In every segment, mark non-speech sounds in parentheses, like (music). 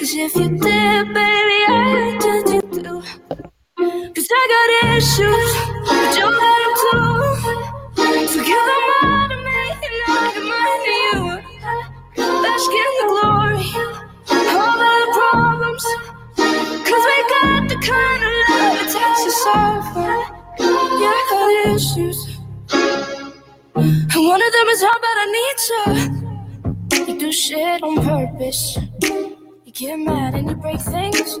Cause if you did, baby, I judge you too. Cause I got issues, but you got them too. So give them all to me, and I'll give mine to you. Bask in the glory, all the problems. Cause we got the kind of love it takes to suffer. Yeah, I got issues. And one of them is how bad I need you. You do shit on purpose. You get mad and you break things.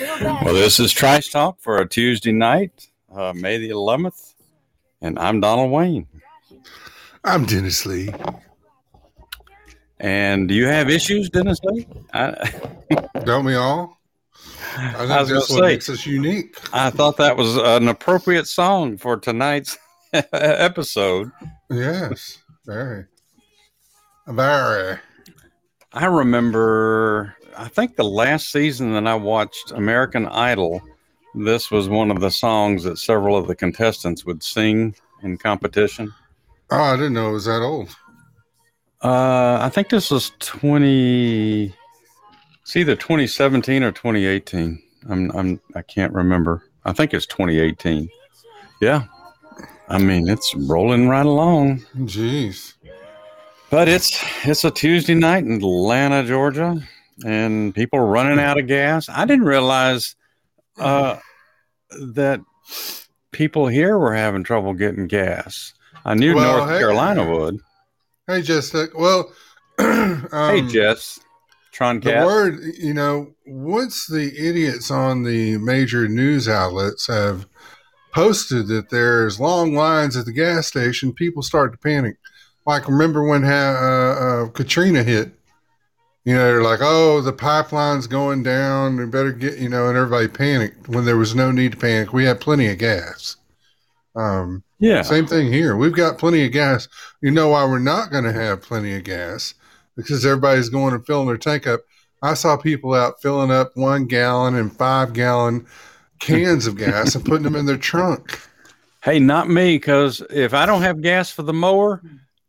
Well, this is Trice Talk for a Tuesday night, uh, May the 11th, and I'm Donald Wayne. I'm Dennis Lee. And do you have issues, Dennis Lee? I, (laughs) Don't we all? I think I was that's what say- makes us unique. I thought that was an appropriate song for tonight's (laughs) episode. Yes, very, very. I remember, I think the last season that I watched American Idol, this was one of the songs that several of the contestants would sing in competition. Oh, I didn't know it was that old. Uh, I think this was 20, it's either 2017 or 2018. I'm, I'm, I can't remember. I think it's 2018. Yeah. I mean, it's rolling right along. Jeez. But it's it's a Tuesday night in Atlanta, Georgia, and people running out of gas. I didn't realize uh, that people here were having trouble getting gas. I knew Well, North hey- Carolina would. Hey, Jessica. Well, (clears throat) um, hey, Jess, Tron The Cat. word, you know, once the idiots on the major news outlets have posted that there's long lines at the gas station, people start to panic. Like, remember when ha- uh, uh, Katrina hit? You know, they're like, oh, the pipeline's going down. We better get, you know, and everybody panicked when there was no need to panic. We had plenty of gas. Um, yeah, same thing here. We've got plenty of gas. You know why we're not going to have plenty of gas? Because everybody's going and filling their tank up. I saw people out filling up one gallon and five gallon cans of gas and putting them in their trunk. Hey, not me, because if I don't have gas for the mower,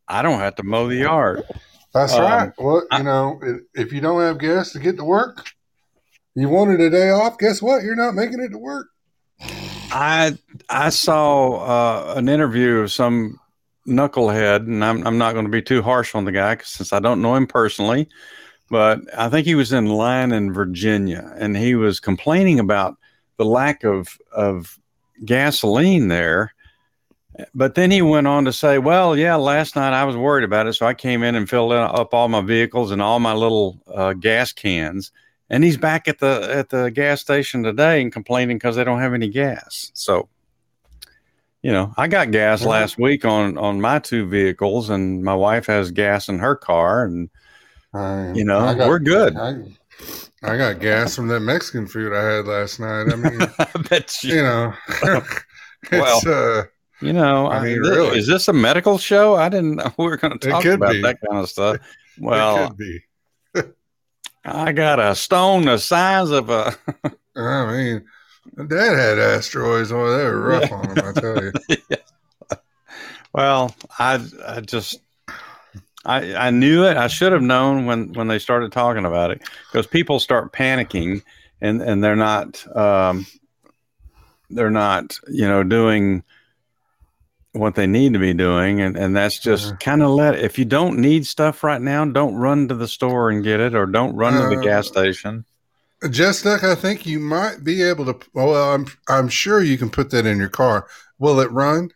I don't have to mow the yard. That's Um, right. Well, you know, i- if you don't have gas to get to work, you wanted a day off. Guess what? You're not making it to work. I I saw uh, an interview of some knucklehead, and I'm I'm not going to be too harsh on the guy since I don't know him personally, but I think he was in line in Virginia, and he was complaining about the lack of of gasoline there. But then he went on to say, "Well, yeah, last night I was worried about it, so I came in and filled up all my vehicles and all my little uh, gas cans." And he's back at the at the gas station today and complaining because they don't have any gas. So, you know, I got gas Well- last week on on my two vehicles, and my wife has gas in her car, and I, You know, I we're good. I, I got gas from that Mexican food I had last night. I mean, (laughs) I bet you. you know, (laughs) (laughs) it's, uh, You know, I mean, really. is this a medical show? I didn't know (laughs) we were going to talk about be. that kind of stuff. (laughs) Well. I got a stone the size of a. (laughs) I mean, my dad had asteroids. Boy, they were rough on him, I tell you. Well, I I just I I knew it. I should have known when when they started talking about it because people start panicking and and they're not um they're not you know doing what they need to be doing and and that's just Uh-huh. kind of let if you don't need stuff right now don't run to the store and get it or don't run to the Uh, gas station Jess Duck, I think you might be able to. Well, I'm I'm sure you can put that in your car. Will it run?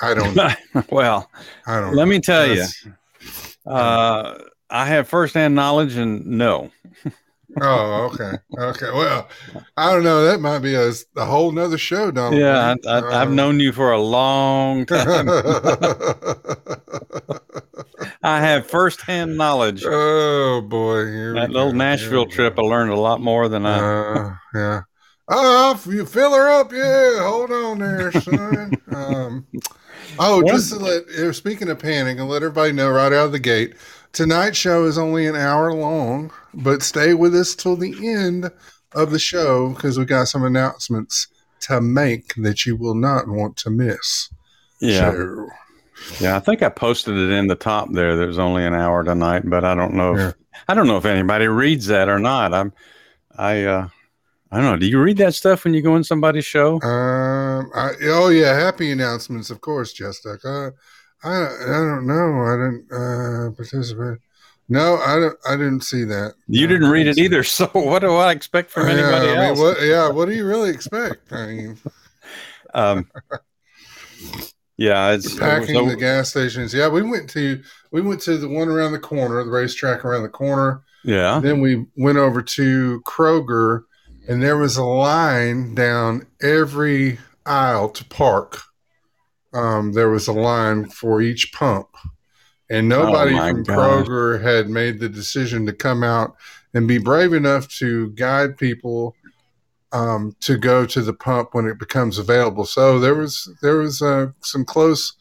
I don't. know (laughs) well I don't. let me tell you That's- uh I have firsthand knowledge and no (laughs) Oh, okay, okay. Well, I don't know. That might be a, a whole nother show, Donald. Yeah, I, I, I've Um, known you for a long (laughs) time. I have firsthand knowledge. Oh boy, Here that little go. Nashville trip, I learned a lot more than I. Uh, yeah. Oh, you fill her up, yeah. Hold on there, son. (laughs) um, oh, just to let uh, speaking of panic, and let everybody know right out of the gate, tonight's show is only an hour long, but stay with us till the end of the show because we got some announcements to make that you will not want to miss. yeah, So, yeah. I think I posted it in the top there. There's only an hour tonight, but I don't know. If, Yeah. I don't know if anybody reads that or not. I'm. I. uh I don't know. Do you read that stuff when you go in somebody's show? Um, I, oh yeah, happy announcements, of course, Jess Duck. Uh, I I don't know. I didn't uh, participate. No, I don't. I didn't see that. You didn't read it either. (laughs) So what do I expect from anybody yeah, I mean, else? what, yeah, what do you really expect? I mean, (laughs) Um, yeah, it's packing so- the gas stations. Yeah, we went to we went to the one around the corner, the RaceTrac around the corner. yeah. Then we went over to Kroger, and there was a line down every aisle to park. Um, there was a line for each pump, and nobody Oh, from gosh. Kroger had made the decision to come out and be brave enough to guide people um, to go to the pump when it becomes available. So there was there was uh, some close.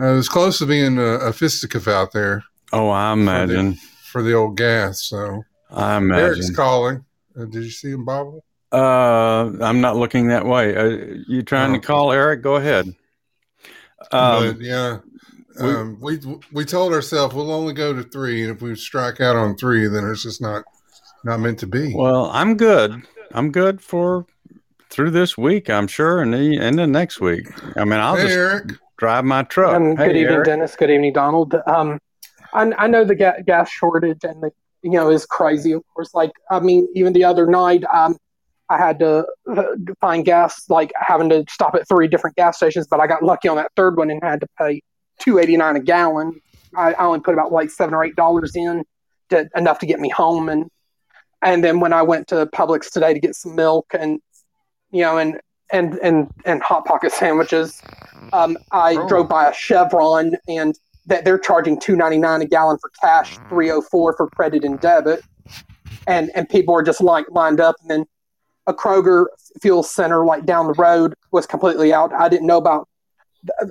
Uh, it was close to being a, a fisticuff out there Oh, I imagine. for the old gas. So I imagine Eric's calling. Uh, did you see him bobble? Uh, I'm not looking that way. Uh, you trying to Oh. call Eric? Go ahead. But Um, yeah, we- um, we we told ourselves we'll only go to three, and if we strike out on three, then it's just not not meant to be. well, I'm good. I'm good for through this week. I'm sure, and the and the next week. I mean, I'll hey, just Eric. drive my truck. Um, Hey, good evening, Eric. Dennis. Good evening, Donald. Um, I, I know the ga- gas shortage and the you know is crazy. Of course, like I mean, even the other night, um, I had to uh, find gas, like having to stop at three different gas stations. But I got lucky on that third one and had to pay two eighty nine a gallon. I, I only put about like seven or eight dollars in, to, enough to get me home. And and then when I went to Publix today to get some milk and you know and and and and hot pocket sandwiches, um, I Oh. drove by a Chevron and that they're charging two ninety nine a gallon for cash, three oh four for credit and debit, and and people are just like lined up. And then a Kroger fuel center like down the road was completely out. I didn't know about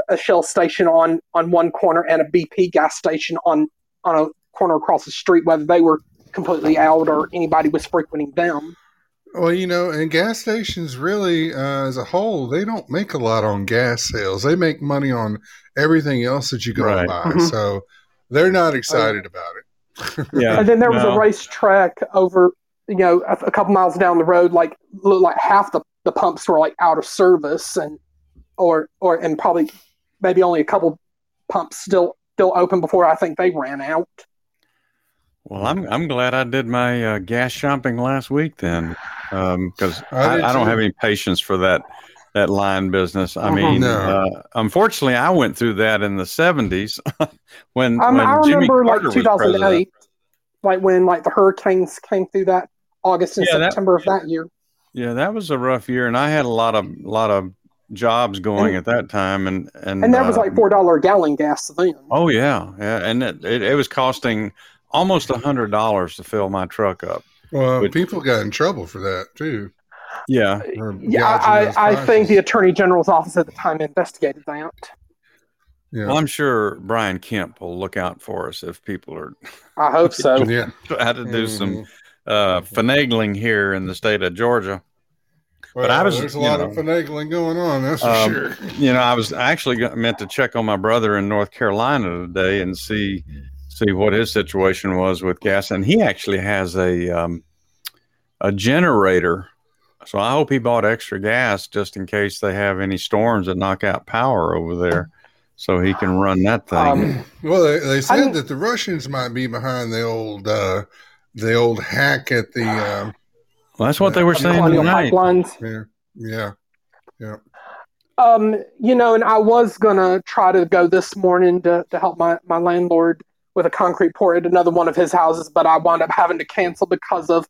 a Shell station on on one corner and a BP gas station on on a corner across the street, whether they were completely out or anybody was frequenting them. Well, you know, and gas stations really, uh, as a whole, they don't make a lot on gas sales. They make money on everything else that you go and Right. buy. Mhm. So they're not excited about it. Yeah. And then there was no. a racetrack over, you know, a, a couple miles down the road. Like looked like half the, the pumps were like out of service, and or or and probably maybe only a couple pumps still still open before I think they ran out. Well, I'm I'm glad I did my uh, gas shopping last week then, because I I, I, don't have any patience for that that line business. I Mhm. mean, No. uh, unfortunately, I went through that in the '70s (laughs) when Um, when I Jimmy remember Carter like was president. 2008, like when like the hurricanes came through that August and Yeah, that- September of that year. Yeah, that was a rough year, and I had a lot of lot of jobs going And- at that time, and and And that was uh, like four dollar a gallon gas then. Oh yeah, yeah, and it, it, it was costing almost a hundred dollars to fill my truck up. Well, But- people got in trouble for that too. Yeah, Yeah, I, I think the attorney general's office at the time investigated that. yeah. well, I'm sure Brian Kemp will look out for us if people are I hope so. yeah. (laughs) trying to do some Mhm. Uh, finagling here in the state of Georgia. Well, I was, there's a lot know, of finagling going on. That's for um, sure. (laughs) You know, I was actually meant to check on my brother in North Carolina today and see see what his situation was with gas, and he actually has a um, a generator. So I hope he bought extra gas just in case they have any storms that knock out power over there, so he can run that thing. Um, (clears throat) Well, they, they said I'm- that the Russians might be behind the old uh, the old hack at the (sighs) um, well, that's what they were saying colonial tonight. pipelines. yeah yeah Um, you know, and I was gonna try to go this morning to, to help my, my landlord with a concrete pour at another one of his houses, but I wound up having to cancel because of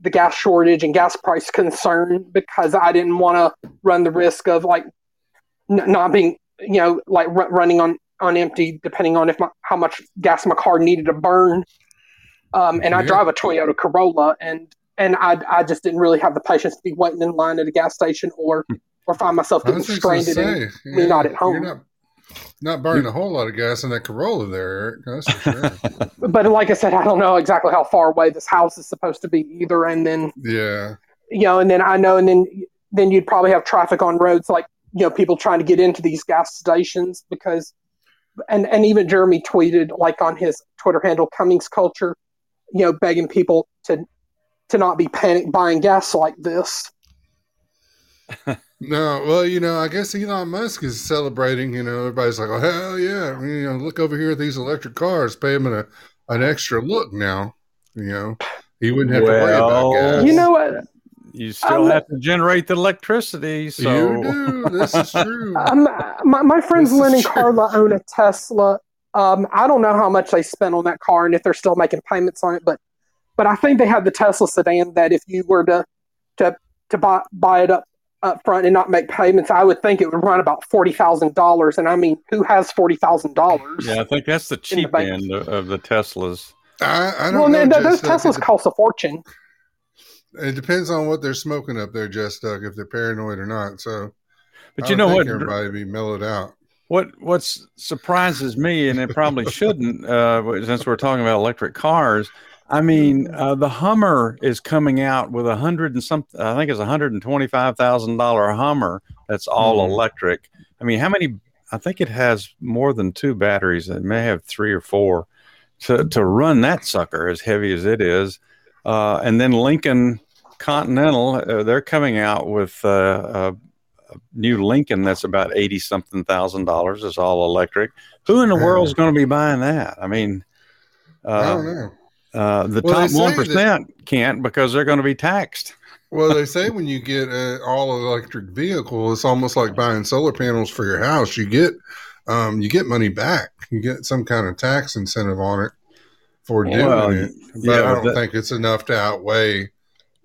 the gas shortage and gas price concern because I didn't want to run the risk of like n- not being, you know, like r- running on on empty, depending on if my, how much gas my car needed to burn. Um, and I drive a Toyota Corolla, and and I I just didn't really have the patience to be waiting in line at a gas station or or find myself getting was just gonna stranded. and me not at home. You're not, not burning a whole lot of gas in that Corolla there, Eric. That's for sure. (laughs) but like I said, I don't know exactly how far away this house is supposed to be either. And then yeah. you know, and then I know, and then then you'd probably have traffic on roads like you know people trying to get into these gas stations because, and and even Jeremy tweeted like on his Twitter handle Cummings Culture, you know, begging people to to not be panic buying gas like this. (laughs) No, well, you know, I guess Elon Musk is celebrating. You know, everybody's like, "Oh hell yeah!" You know, look over here at these electric cars. Pay him an, an extra look now. You know, he wouldn't have to worry about Well, gas. You know what? You still I'm- have to generate the electricity. So you do. This is true. (laughs) My, my friends This is Lynn and true. Carla own a Tesla. Um, I don't know how much they spent on that car and if they're still making payments on it, but but I think they have the Tesla sedan that if you were to to to buy buy it up up front and not make payments, I would think it would run about forty thousand dollars. And I mean, who has forty thousand dollars? yeah, I think that's the the cheap bank. end of, of the Teslas. I, I don't Well, know. man, th- those Just, Teslas it, cost a fortune. it depends on what they're smoking up there, Jess Duck, if they're paranoid or not. So, But I you know think what? Everybody be mellowed out. What what surprises me, and it probably shouldn't, uh, since we're talking about electric cars. I mean, uh, the Hummer is coming out with a hundred and something. I think it's a hundred and twenty-five thousand dollar Hummer that's all Mhm. electric. I mean, how many? I think it has more than two batteries. It may have three or four. To to run that sucker as heavy as it is, uh, and then Lincoln Continental, uh, they're coming out with uh, new Lincoln that's about eighty something thousand dollars. It's all electric. Who in the world's going to be buying that? I mean, I uh, don't know. uh, the Well, top one percent can't because they're going to be taxed. Well, they say when you get an all electric vehicle, it's almost like buying solar panels for your house. You get um, you get money back. You get some kind of tax incentive on it for doing Well, it. But yeah, I don't that- think it's enough to outweigh,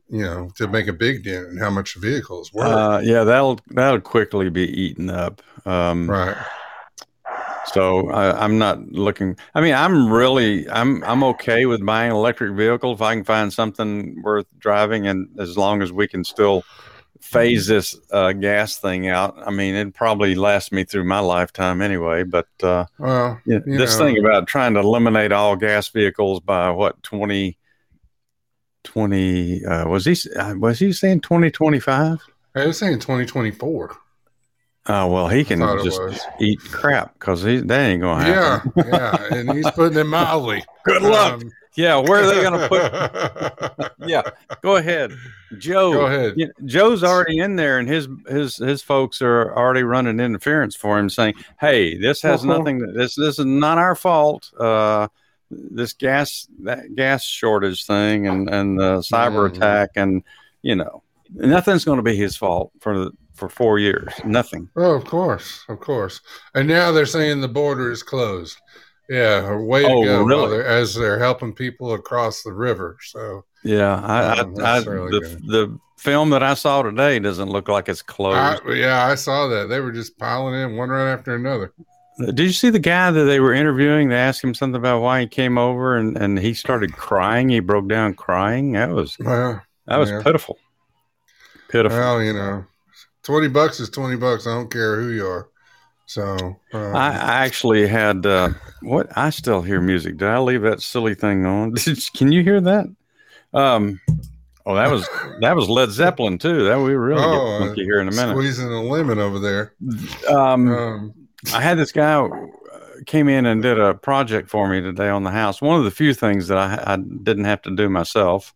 you know, to make a big dent in how much the vehicle is worth. Uh, yeah, that'll that'll quickly be eaten up. Um, right. So I, I'm not looking. I mean, I'm really I'm I'm okay with buying an electric vehicle if I can find something worth driving, and as long as we can still phase this uh, gas thing out. I mean, it probably lasts me through my lifetime anyway. But uh, Well, You this know. thing about trying to eliminate all gas vehicles by what 20, 20 uh, was he uh, was he saying twenty twenty five? I was saying 2024. Oh well, he can just eat crap because he that ain't gonna happen. Yeah, yeah, and he's putting it mildly. (laughs) Good luck. Um, Yeah, where are they to put? (laughs) Yeah, go ahead, Joe. Go ahead. Joe's already in there, and his his his folks are already running interference for him, saying, "Hey, this has Uh-huh. nothing. This this is not our fault. Uh, this gas that gas shortage thing, and and the cyber Mhm. attack, and you know, nothing's going to be his fault for the for four years. Nothing. Oh, of course, of course. And now they're saying the border is closed. Yeah, way to Oh, go! really? they're- as they're helping people across the river. So Yeah, I, Oh, I, I really the good. the film that I saw today doesn't look like it's closed. I, yeah, I saw that they were just piling in one right after another. Did you see the guy that they were interviewing? They asked him something about why he came over, and, and he started crying. He broke down crying. That was Well, that was Yeah. pitiful, pitiful. well, you know, twenty bucks is twenty bucks. I don't care who you are. So um, I, I actually had uh, what I still hear music. Did I leave that silly thing on? (laughs) Can you hear that? Um, oh, that was that was Led Zeppelin too. That we really Oh, get funky here in a minute. squeezing a lemon over there. Um, Um, I had this guy uh, came in and did a project for me today on the house. One of the few things that I, I didn't have to do myself,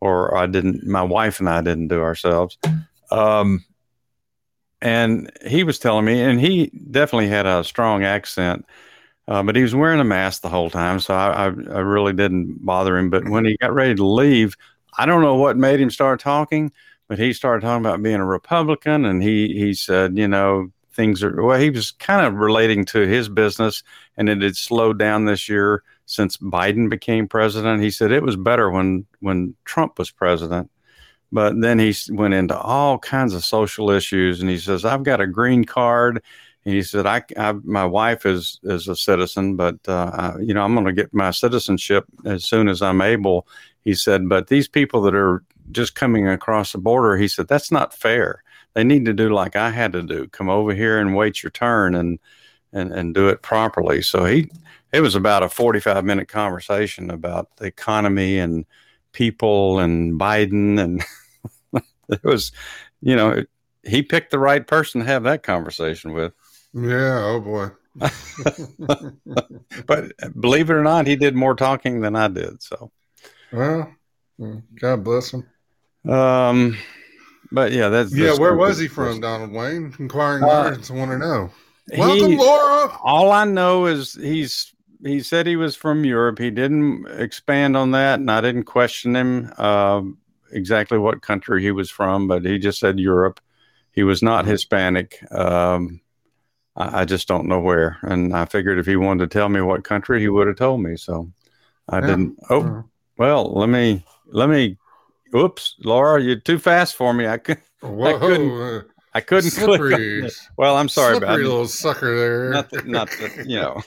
or I didn't, my wife and I didn't do ourselves. Um, and he was telling me, and he definitely had a strong accent, uh, but he was wearing a mask the whole time, so I, I, I really didn't bother him. But when he got ready to leave, I don't know what made him start talking, but he started talking about being a Republican, and he he said, you know, things are well. He was kind of relating to his business, and it had slowed down this year since Biden became president. He said it was better when when Trump was president, but then he went into all kinds of social issues, and he says, "I've got a green card." And he said, I, I my wife is is a citizen, but uh, I, you know I'm going to get my citizenship as soon as I'm able. He said, but these people that are just coming across the border, he said that's not fair. They need to do like I had to do: come over here and wait your turn and and and do it properly. So he it was about a 45 minute conversation about the economy and people and Biden and (laughs) it was you know he picked the right person to have that conversation with. Yeah. Oh boy. (laughs) but believe it or not, he did more talking than I did. So, well, God bless him. Um, but yeah, that's yeah. that's Where was he from, Donald Wayne? Inquiring Uh, minds want to know. Welcome, he- Laura. All I know is he's he said he was from Europe. He didn't expand on that, and I didn't question him um, exactly what country he was from, but he just said Europe. He was not Hispanic. Um, I, I just don't know where, and I figured if he wanted to tell me what country, he would have told me. So I Yeah. didn't. Oh, Uh, well, let me let me. Oops, Laura, you're too fast for me. I could whoa, couldn't uh, I couldn't click. On slippery, it. Well, I'm sorry about it. little sucker there. Not that, not that, you know.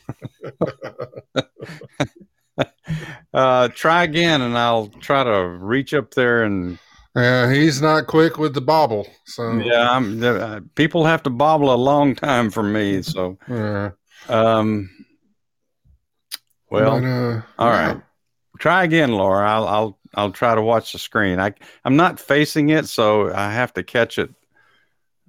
(laughs) (laughs) uh, try again, and I'll try to reach up there and Yeah, he's not quick with the bobble. So yeah. I'm, uh, people have to bobble a long time for me. So, yeah. um, well, But, uh, all right. Try again, Laura. I'll I'll I'll try to watch the screen. I I'm not facing it, so I have to catch it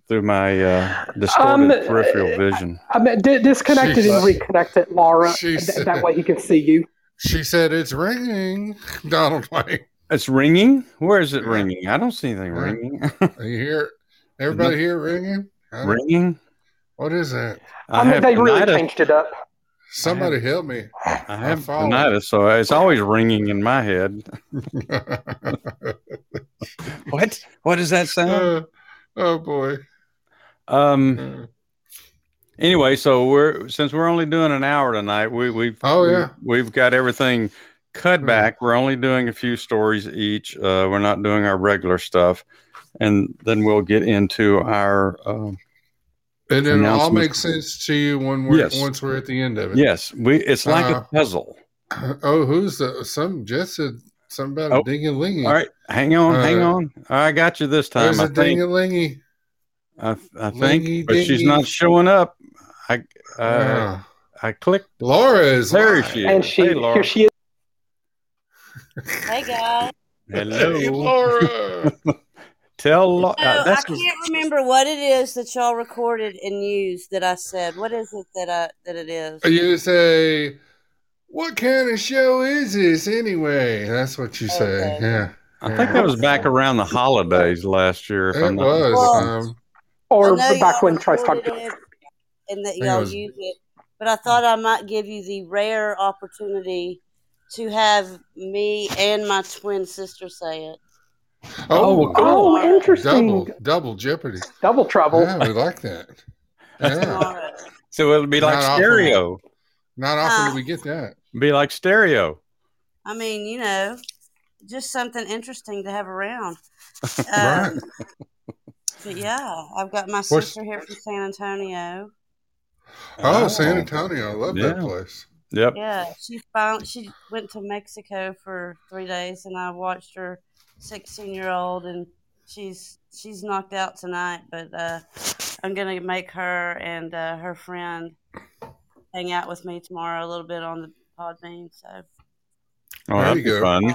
through my uh, distorted Um, peripheral vision. I mean, di- disconnect it and reconnect it, Laura. she's- Th- that way he can see you. She said it's ringing. (laughs) Donald Wayne, It's ringing. Where is it Yeah. ringing? I don't see anything Yeah. ringing. you hear? Everybody hear it ringing? Ringing. What is that? I, mean, they really tinnitus. changed it up. Somebody help me. I have follow. tinnitus, so it's always ringing in my head. (laughs) What? What does that sound? Uh, oh boy. Um. Uh, Anyway, so we're since we're only doing an hour tonight, we we've Oh, yeah. we, have got everything cut Hmm. back. We're only doing a few stories each. Uh, we're not doing our regular stuff, and then we'll get into our. Uh, and then it'll all makes sense to you when we're Yes. once we're at the end of it. yes, we. It's like Uh, a puzzle. (clears throat) Oh, who's the some Jess said something about Oh, a ding a lingy. All right, hang on, hang Uh, on. I got you this time. There's I a ding think. a lingy. I, I think, Lingy but she's not showing up. I uh, I clicked. Laura is There live. she is. And she, Hey, Laura. here she is. Hey guys. Hello, Hey, Laura. (laughs) Tell Lo- No, uh, I can't remember what it is that y'all recorded and used that I said. What is it that I that it is? you say, "What kind of show is this anyway?" That's what you say. Okay. Yeah, I think that was back around the holidays last year. If it I'm not was. Well, Um, Or I back when Trice talked recorded it and that y'all was- use it, but I thought I might give you the rare opportunity to have me and my twin sister say it. Oh, Oh, Oh, interesting. double jeopardy. Double trouble. Yeah, we like that. (laughs) Yeah, So it'll be like Not often. stereo. not often Huh. do we get that. Be like stereo. I mean, you know, just something interesting to have around. (laughs) Right. Um, But yeah, I've got my What's- sister here from San Antonio. Oh, San Antonio, I love that place. Yep. Yeah, she found she went to Mexico for three days, and I watched her sixteen year old, and she's she's knocked out tonight. But uh, I'm gonna make her and uh, her friend hang out with me tomorrow a little bit on the Podbean. So Oh, There that'd you be go. fun.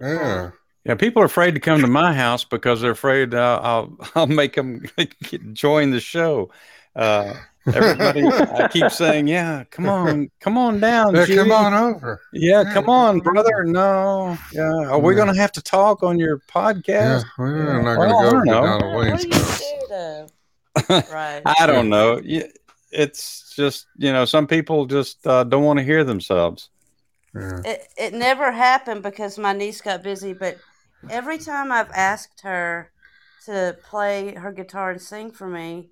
Yeah. Yeah, people are afraid to come to my house because they're afraid uh, I'll (laughs) I'll make them (laughs) join the show. Uh, everybody, I keep saying, "Yeah, come on, come on down, Yeah, come on over. Yeah, Yeah, come come on, on brother. No, yeah, are we Yeah. gonna have to talk on your podcast? Yeah, podcast? we're not I going to go don't to know. Donald What, what Wayne's are you house. scared of? Right. I don't know. It's just you know, some people just uh, don't want to hear themselves. Yeah. it, it never happened because my niece got busy but every time i've asked her to play her guitar and sing for me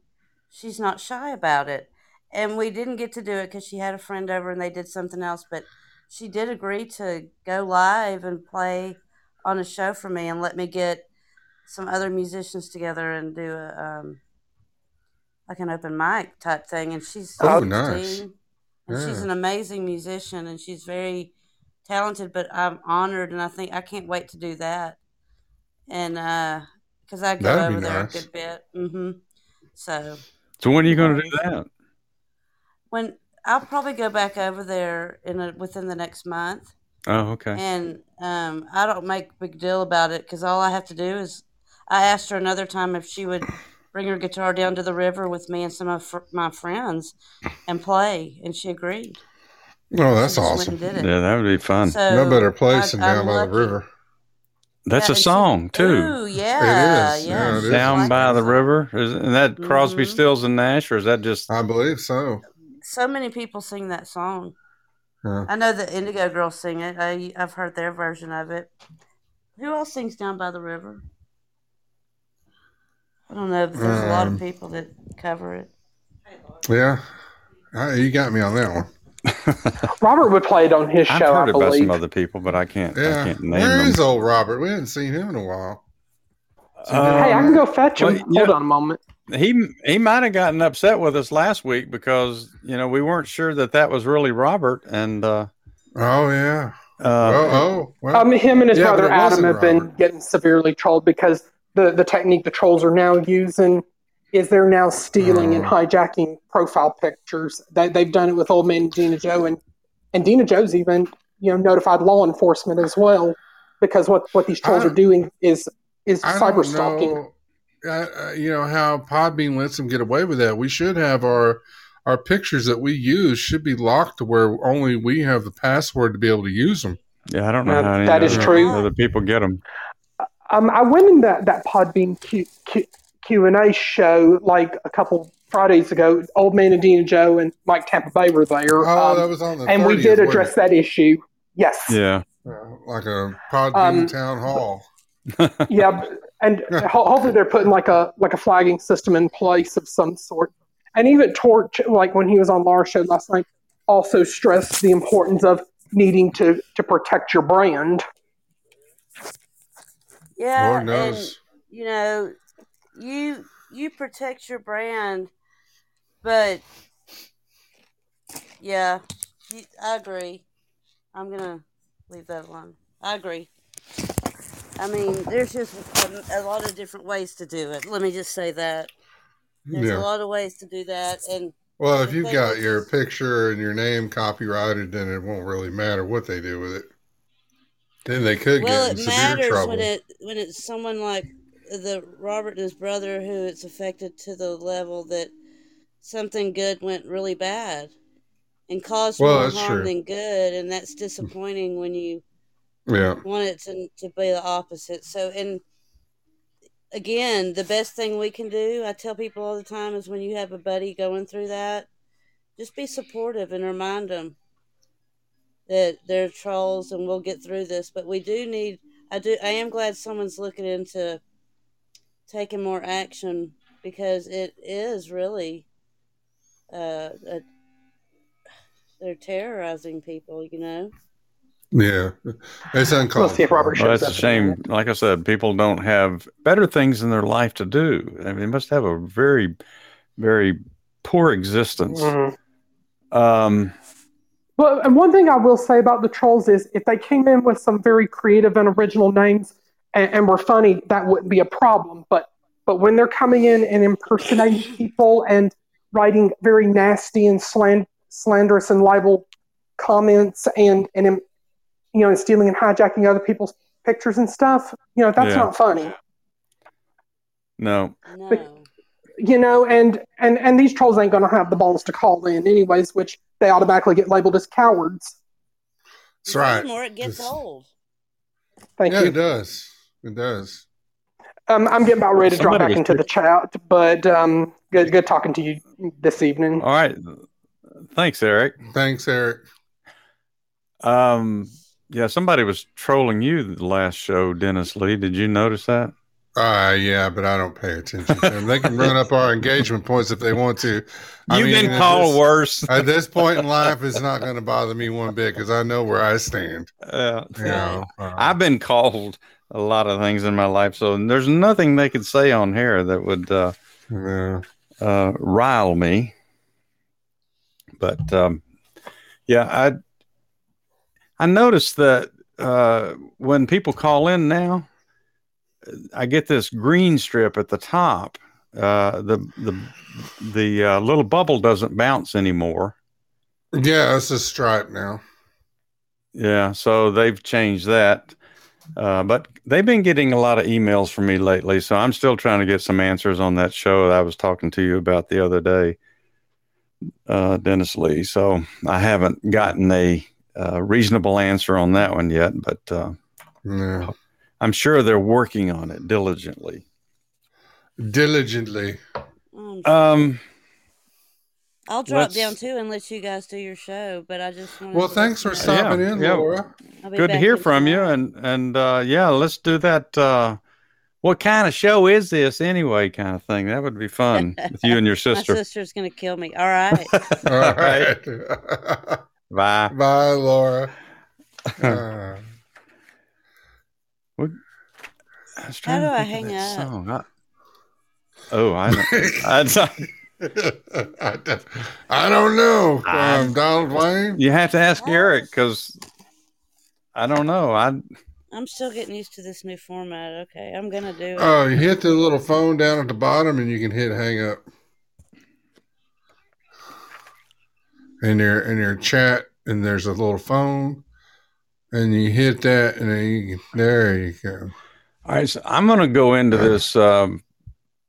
she's not shy about it and we didn't get to do it because she had a friend over and they did something else but she did agree to go live and play on a show for me and let me get some other musicians together and do a um, like an open mic type thing, and she's Oh, 16, nice. and she's an amazing musician, and she's very talented. But I'm honored, and I think I can't wait to do that, and because I go That'd over there nice. a good bit. Mm-hmm. So So when are you going to do that? when I'll probably go back over there in a, within the next month. Oh, okay. And um, I don't make a big deal about it because all I have to do is I asked her another time if she would bring her guitar down to the river with me and some of fr- my friends and play, and she agreed. Oh, that's She awesome. did it. Yeah, that would be fun. So No better place I- than I'm down by the river. That's Yeah, a and she- song too. Ooh, yeah, It is. yeah. Yeah, it she is. Down by the river. Is and that Crosby, Mhm. Stills, and Nash, or is that just? I believe so. So many people sing that song. Yeah. I know the Indigo Girls sing it. I, I've heard their version of it. Who else sings Down by the River? I don't know, but there's a lot Um, of people that cover it. Yeah. Uh, you got me on that one. (laughs) Robert would play it on his show. I've heard I about believe. some other people, but I can't. I Yeah. can't name Where them. is old Robert? We haven't seen him in a while. Uh, hey, I can go fetch him. well, Hold know- on a moment. he he might have gotten upset with us last week because you know we weren't sure that that was really Robert, and uh, Oh, yeah. uh, oh, oh. Well, Um, him and his Yeah, brother Adam wasn't have been getting severely trolled because the, the technique the trolls are now using is they're now stealing and Oh. hijacking profile pictures. They, they've done it with Old Man Dina Joe, and, and Dina Joe's even you know notified law enforcement as well because what, what these trolls I- are doing is is I cyber don't stalking. know, uh, uh, you know how Podbean lets them get away with that. We should have our our pictures that we use should be locked to where only we have the password to be able to use them. yeah, I don't know Uh, how any that is other, true. other people get them. Um, I went in that that Podbean Q, Q, Q and A show like a couple Fridays ago. Old Man and Dina Joe and Mike Tampa Bay were there. Oh, um, that was on the and we did address it? that issue. Yes. Yeah, Yeah, like a Podbean Um, town hall. (laughs) Yeah, and ho- hopefully they're putting like a like a flagging system in place of some sort. And even Torch, like when he was on Laura's show last night, also stressed the importance of needing to to protect your brand. Yeah, Lord and you know, you you protect your brand, but yeah, I agree. I'm gonna leave that alone. I agree. I mean, there's just a, a lot of different ways to do it. Let me just say that there's Yeah. a lot of ways to do that, and Well, if you've got your picture and your name copyrighted, then it won't really matter what they do with it. Then they could well, get in it matters when it when it's someone like the Robert and his brother who it's affected to the level that something good went really bad and caused Well, more harm true. than good, and that's disappointing when you yeah. want it to to be the opposite. So, and again, the best thing we can do, I tell people all the time, is when you have a buddy going through that, just be supportive and remind them that they're trolls and we'll get through this. But we do need. I do. I am glad someone's looking into taking more action because it is really. Uh, a, they're terrorizing people, you know. Yeah. It's We'll see if. Robert well, that's a shame. minute. Like I said, people don't have better things in their life to do. I mean, they must have a very, very poor existence. Mhm. Um, Well, and one thing I will say about the trolls is if they came in with some very creative and original names and, and were funny, that wouldn't be a problem. But but when they're coming in and impersonating people and writing very nasty and slan- slanderous and libel comments and and you know and stealing and hijacking other people's pictures and stuff, you know that's Yeah. not funny. no, No. You know, and and and these trolls ain't gonna have the balls to call in anyways, which they automatically get labeled as cowards. That's right. The more it gets It's- old. Thank Yeah, you. it does. It does. Um, I'm getting about ready to drop back was into the chat, but um, good, good talking to you this evening. all right. Thanks, Eric. Thanks, Eric. Um, yeah, somebody was trolling you the last show, Dennis Lee. Did you notice that? Uh, yeah, but I don't pay attention to them. They can run up our engagement points if they want to. I You've mean, been at called this- worse. At this point in life, it's not going to bother me one bit because I know where I stand. Yeah. You know, uh, I've been called a lot of things in my life, so there's nothing they could say on here that would uh, uh, rile me. But um, yeah, I I noticed that uh, when people call in now, I get this green strip at the top. Uh, the the the uh, little bubble doesn't bounce anymore. Yeah, it's a stripe now. Yeah, so they've changed that. Uh, but they've been getting a lot of emails from me lately, so I'm still trying to get some answers on that show that I was talking to you about the other day, uh, Dennis Lee. So I haven't gotten a uh, reasonable answer on that one yet, but uh, Yeah. I'm sure they're working on it diligently. Diligently. Um, Um, I'll drop let's- down too and let you guys do your show. But I just wanted Well, to thanks for let stopping Yeah, in, yeah. Laura. Good to hear in from you, and and uh, yeah, let's do that. Uh, what kind of show is this anyway? Kind of thing. That would be fun (laughs) with you and your sister. My sister's gonna kill me. All right. (laughs) All right. (laughs) Bye. Bye, Laura. Uh, I was How trying to do I think hang up? song. I- oh, I know. I don't- (laughs) I don't- I don't know. I- Um, Donald Wayne. you have to ask Eric because I don't know. I I'm still getting used to this new format. Okay, I'm gonna do it. Oh, you hit the little phone down at the bottom, and you can hit hang up. In your in your chat, and there's a little phone, and you hit that, and then you there you go. all right. So I'm going to go into this um,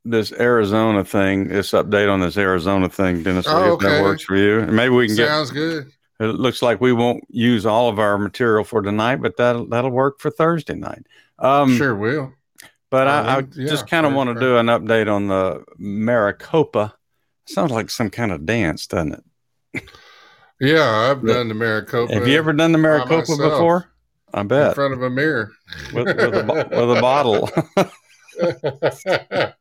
this Arizona thing. This update on this Arizona thing, Dennis. Oh, Lee, if okay. that works for you, and maybe we can get Sounds good. It looks like we won't use all of our material for tonight, but that'll that'll work for Thursday night. Um, sure will. But Oh, I, I yeah, just kind of want to do an update on the Maricopa. Sounds like some kind of dance, doesn't it? Yeah, I've done the Maricopa. Have you ever done the Maricopa before? I bet. in front of a mirror with, with, a, with a bottle. (laughs) (laughs) uh,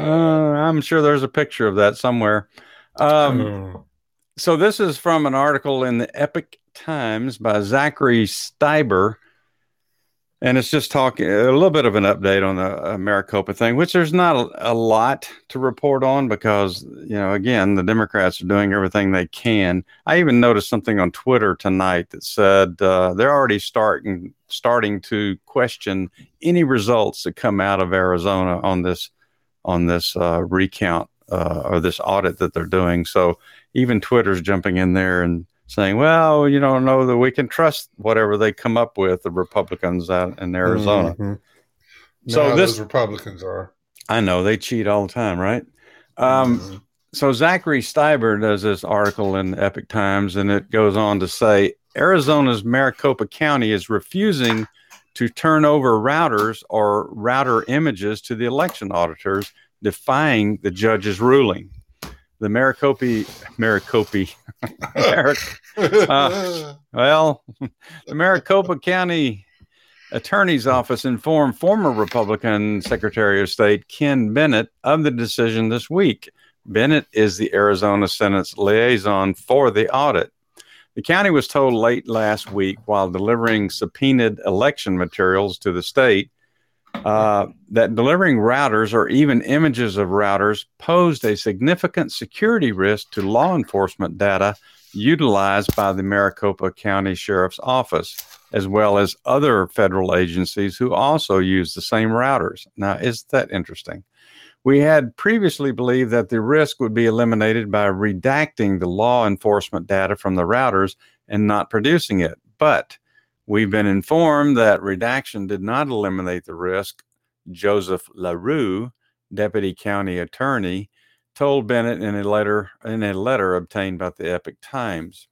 I'm sure there's a picture of that somewhere. Um, Oh. so this is from an article in the Epoch Times by Zachary Stieber, and it's just talking a little bit of an update on the Maricopa thing, which there's not a, a lot to report on because you know again the Democrats are doing everything they can. I even noticed something on Twitter tonight that said uh, they're already starting starting to question any results that come out of Arizona on this on this uh, recount uh, or this audit that they're doing. So even Twitter's jumping in there and saying, "Well, you don't know that we can trust whatever they come up with." The Republicans out in Arizona. Mhm. So No, this- those Republicans are. I know they cheat all the time, right? Um, Mhm. so Zachary Stieber does this article in the Epoch Times, and it goes on to say Arizona's Maricopa County is refusing to turn over routers or router images to the election auditors, defying the judge's ruling. The Maricopa, Maricopa, Uh, well, the Maricopa County Attorney's Office informed former Republican Secretary of State Ken Bennett of the decision this week. Bennett is the Arizona Senate's liaison for the audit. The county was told late last week while delivering subpoenaed election materials to the state uh, that delivering routers or even images of routers posed a significant security risk to law enforcement data utilized by the Maricopa County Sheriff's Office, as well as other federal agencies who also use the same routers. Now, isn't that interesting? We had previously believed that the risk would be eliminated by redacting the law enforcement data from the routers and not producing it. But we've been informed that redaction did not eliminate the risk. Joseph LaRue, deputy county attorney, told Bennett in a letter in a letter obtained by the Epoch Times.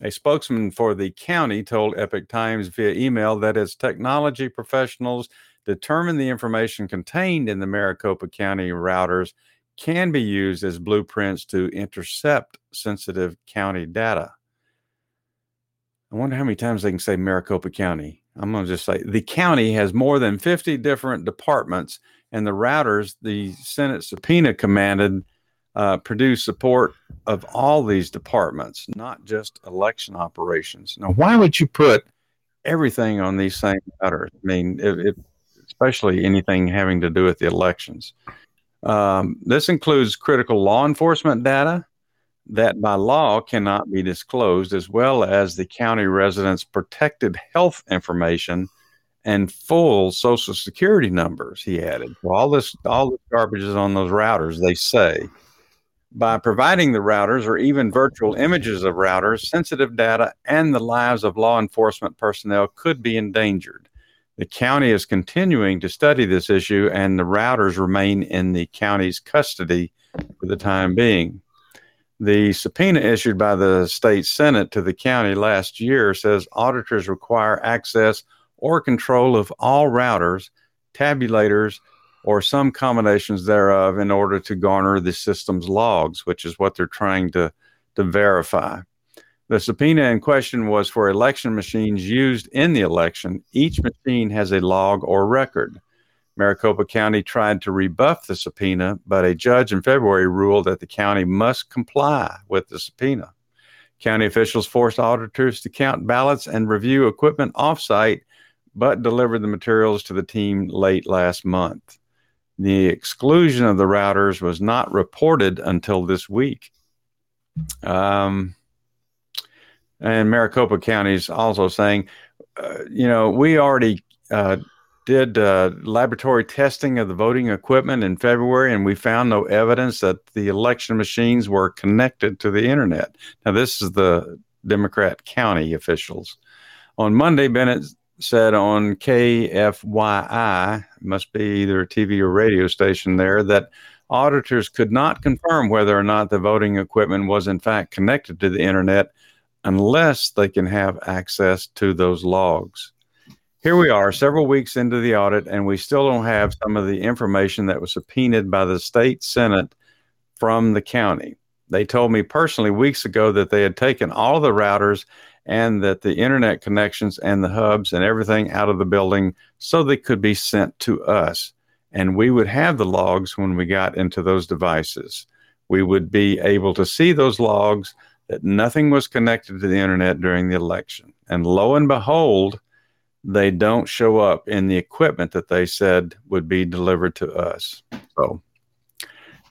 A spokesman for the county told Epoch Times via email that its technology professionals determine the information contained in the Maricopa County routers can be used as blueprints to intercept sensitive county data. I wonder how many times they can say Maricopa County. I'm going to just say the county has more than 50 different departments, and the routers the Senate subpoena commanded uh, produce support of all these departments, not just election operations. Now, why would you put everything on these same routers? I mean, especially anything having to do with the elections. Um, this includes critical law enforcement data that by law cannot be disclosed, as well as the county residents' protected health information and full social security numbers, he added. Well, all this all this garbage is on those routers, they say. By providing the routers or even virtual images of routers, sensitive data and the lives of law enforcement personnel could be endangered. The county is continuing to study this issue, and the routers remain in the county's custody for the time being. The subpoena issued by the state senate to the county last year says auditors require access or control of all routers, tabulators, or some combinations thereof in order to garner the system's logs, which is what they're trying to, to verify. The subpoena in question was for election machines used in the election. Each machine has a log or record. Maricopa County tried to rebuff the subpoena, but a judge in February ruled that the county must comply with the subpoena. County officials forced auditors to count ballots and review equipment offsite, but delivered the materials to the team late last month. The exclusion of the routers was not reported until this week. Um, and Maricopa County is also saying, uh, you know, we already uh, did uh, laboratory testing of the voting equipment in February, and we found no evidence that the election machines were connected to the internet. Now, this is the Democrat county officials. On Monday, Bennett said on KFYI, must be either a TV or radio station there, that auditors could not confirm whether or not the voting equipment was in fact connected to the internet unless they can have access to those logs. Here we are, several weeks into the audit, and we still don't have some of the information that was subpoenaed by the state senate from the county. They told me personally weeks ago that they had taken all the routers and that the internet connections and the hubs and everything out of the building so they could be sent to us. And we would have the logs when we got into those devices. We would be able to see those logs that nothing was connected to the internet during the election. And lo and behold, they don't show up in the equipment that they said would be delivered to us. So,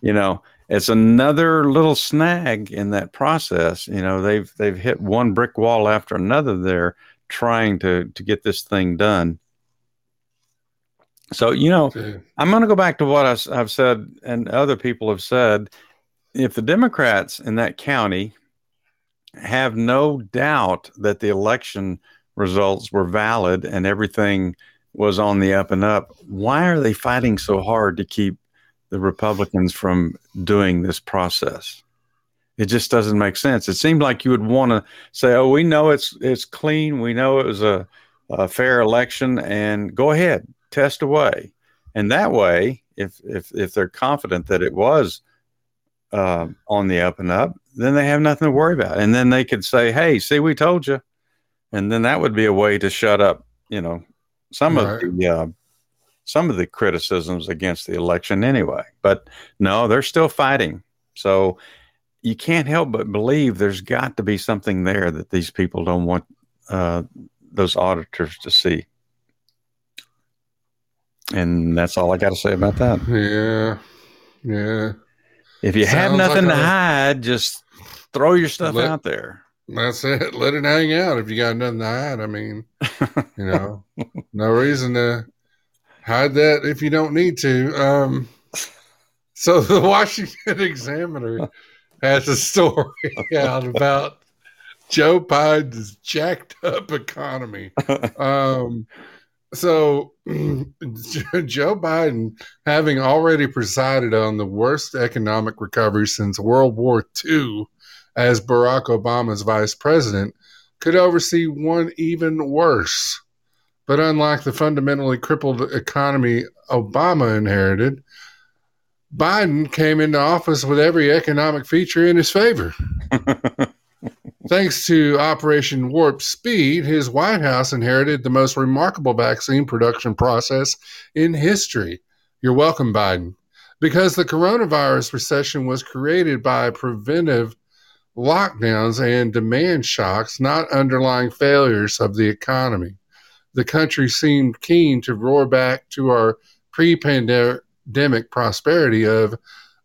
you know, it's another little snag in that process. You know, they've they've hit one brick wall after another there trying to to get this thing done. So, you know. I'm going to go back to what I, I've said and other people have said. If the Democrats in that county have no doubt that the election results were valid and everything was on the up and up, why are they fighting so hard to keep the Republicans from doing this process. It just doesn't make sense. It seemed like you would want to say, "Oh, we know it's it's clean. We know it was a, a fair election, and go ahead, test away." And that way, if if if they're confident that it was uh, on the up and up, then they have nothing to worry about. And then they could say, "Hey, see, we told you," and then that would be a way to shut up, you know, some right. of the uh, some of the criticisms against the election anyway. But no, they're still fighting. So you can't help but believe there's got to be something there that these people don't want uh, those auditors to see. And that's all I got to say about that. Yeah. Yeah. If you Sounds have nothing like to hide, just throw your stuff let, out there. That's it. (laughs) Let it hang out if you got nothing to hide. I mean, you know, (laughs) no reason to hide that if you don't need to. Um, so the (laughs) Washington Examiner has a story out about Joe Biden's jacked up economy. Um, so (clears throat) Joe Biden, having already presided on the worst economic recovery since World War II as Barack Obama's vice president, could oversee one even worse. But unlike the fundamentally crippled economy Obama inherited, Biden came into office with every economic feature in his favor. (laughs) Thanks to Operation Warp Speed, his White House inherited the most remarkable vaccine production process in history. You're welcome, Biden. Because the coronavirus recession was created by preventive lockdowns and demand shocks, not underlying failures of the economy the country seemed keen to roar back to our pre pandemic prosperity of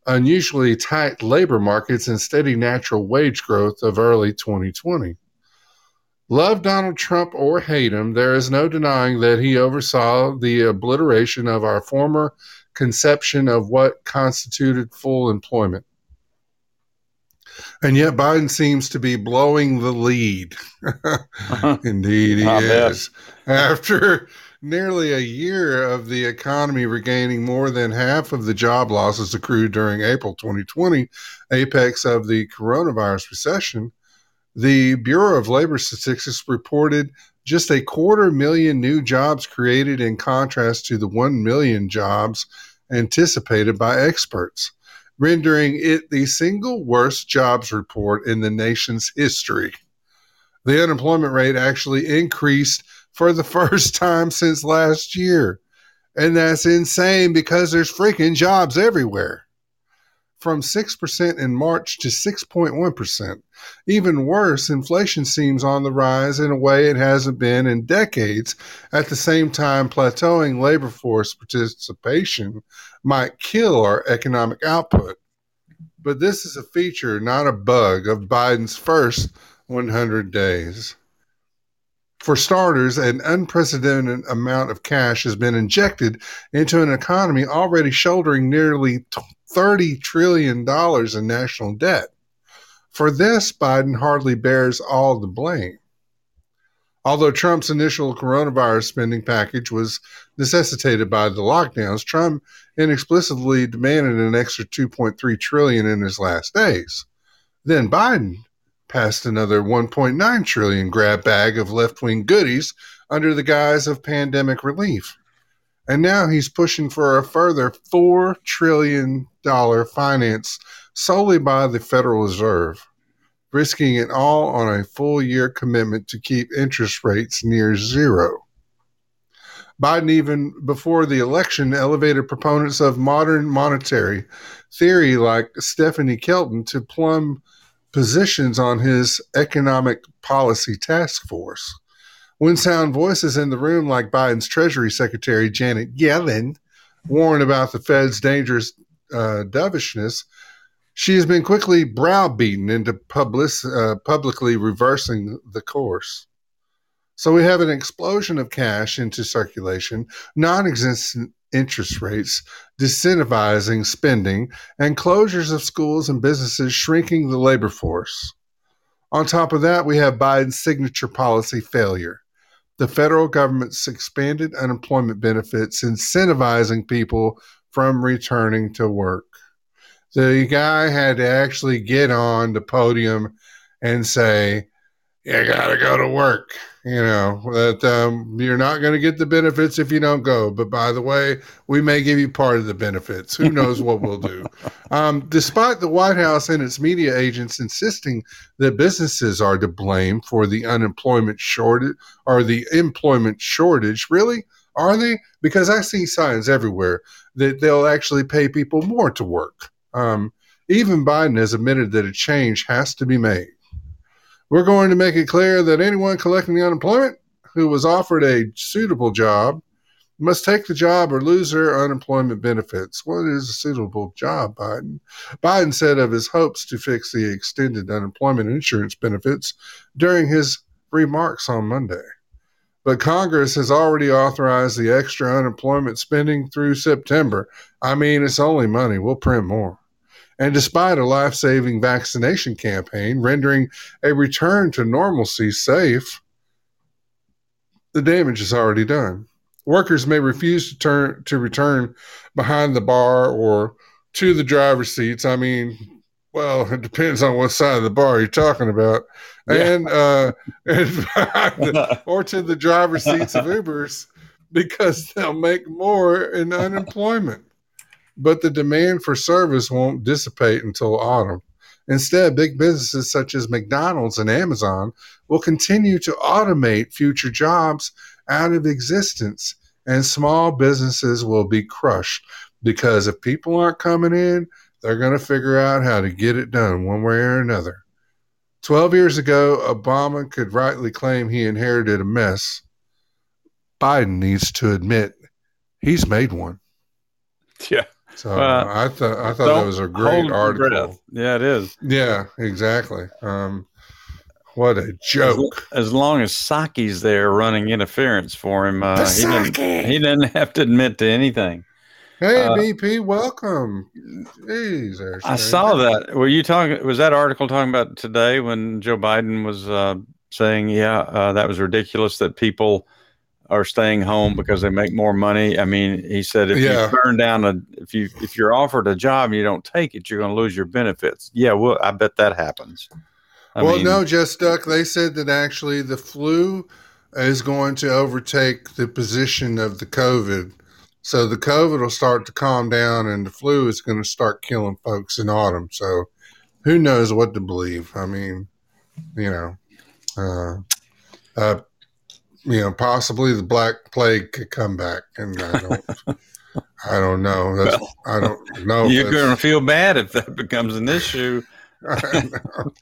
unusually tight labor markets and steady natural wage growth of early 2020. Love Donald Trump or hate him, there is no denying that he oversaw the obliteration of our former conception of what constituted full employment. And yet Biden seems to be blowing the lead. Uh-huh. (laughs) Indeed, he is. After nearly a year of the economy regaining more than half of the job losses accrued during April 2020, apex of the coronavirus recession, the Bureau of Labor Statistics reported just a quarter million new jobs created in contrast to the 1 million jobs anticipated by experts, rendering it the single worst jobs report in the nation's history. The unemployment rate actually increased for the (laughs) first time since last year. And that's insane because there's freaking jobs everywhere. From 6% in March to 6.1%. Even worse, inflation seems on the rise in a way it hasn't been in decades. At the same time, plateauing labor force participation might kill our economic output. But this is a feature, not a bug, of Biden's first 100 days. For starters, an unprecedented amount of cash has been injected into an economy already shouldering nearly $30 trillion in national debt. For this, Biden hardly bears all the blame. Although Trump's initial coronavirus spending package was necessitated by the lockdowns, Trump inexplicably demanded an extra 2.3 trillion in his last days. Then Biden passed another 1.9 trillion grab bag of left-wing goodies under the guise of pandemic relief. And now he's pushing for a further 4 trillion dollar finance solely by the Federal Reserve, risking it all on a full year commitment to keep interest rates near zero. Biden, even before the election, elevated proponents of modern monetary theory like Stephanie Kelton to plum positions on his economic policy task force. When sound voices in the room, like Biden's Treasury Secretary Janet Yellen, warn about the Fed's dangerous uh, dovishness, she has been quickly browbeaten into public, uh, publicly reversing the course. So we have an explosion of cash into circulation, non existent interest rates, disincentivizing spending, and closures of schools and businesses shrinking the labor force. On top of that, we have Biden's signature policy failure. The federal government's expanded unemployment benefits incentivizing people from returning to work. The guy had to actually get on the podium and say, You gotta go to work you know that um, you're not going to get the benefits if you don't go. But by the way we may give you part of the benefits. Who knows what we'll do? (laughs) Um, despite the white house and its media agents insisting that businesses are to blame for the unemployment shortage or the employment shortage really are they because i see signs everywhere that they'll actually pay people more to work um, even biden has admitted that a change has to be made we're going to make it clear that anyone collecting the unemployment who was offered a suitable job must take the job or lose their unemployment benefits. What is a suitable job, Biden? Biden said of his hopes to fix the extended unemployment insurance benefits during his remarks on Monday. But Congress has already authorized the extra unemployment spending through September. I mean, it's only money. We'll print more. And despite a life saving vaccination campaign rendering a return to normalcy safe, the damage is already done. Workers may refuse to turn to return behind the bar or to the driver's seats. I mean, well, it depends on what side of the bar you're talking about, Yeah. and uh, (laughs) and (laughs) or to the driver's seats of Ubers because they'll make more in unemployment but the demand for service won't dissipate until autumn. Instead, big businesses such as McDonald's and Amazon will continue to automate future jobs out of existence, and small businesses will be crushed because if people aren't coming in, they're going to figure out how to get it done one way or another. 12 years ago, Obama could rightly claim he inherited a mess. Biden needs to admit he's made one. (laughs) Yeah. So Well, I thought I thought that was a great article. breath. Yeah, it is. Yeah, exactly. Um, what a joke. As long as Psaki's there running interference for him, uh, he, didn't, he didn't have to admit to anything. Hey, uh, BP, welcome. Jeez, I saw that. Were you talking? Was that article talking about today when Joe Biden was uh, saying, "Yeah, uh, that was ridiculous that people are staying home because they make more money." I mean, he said if Yeah. you turn down a if you if you're offered a job and you don't take it, you're going to lose your benefits. Yeah, well, I bet that happens. I well, mean, no, Jess Duck. They said that actually the flu is going to overtake the position of the COVID. So the COVID will start to calm down, and the flu is going to start killing folks in autumn. So who knows what to believe? I mean, you know, uh, uh, you know, possibly the Black Plague could come back, and I don't, I don't know. That's, Well, I don't know. you're going to feel bad if that becomes an issue. I (laughs) know.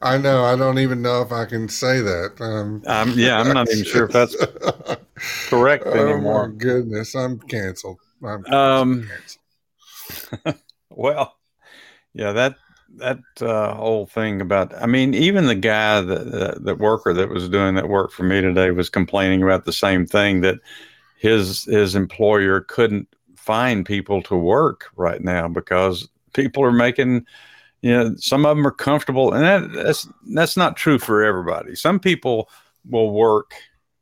I know. I don't even know if I can say that. Um, Um, yeah, I'm not even sure if that's (laughs) correct oh anymore. my goodness, I'm canceled. I'm Um. Well, yeah, that that uh, whole thing about I mean, even the guy that that, that worker that was doing that work for me today was complaining about the same thing that his his employer couldn't find people to work right now because people are making you know some of them are comfortable and that, that's that's not true for everybody. Some people will work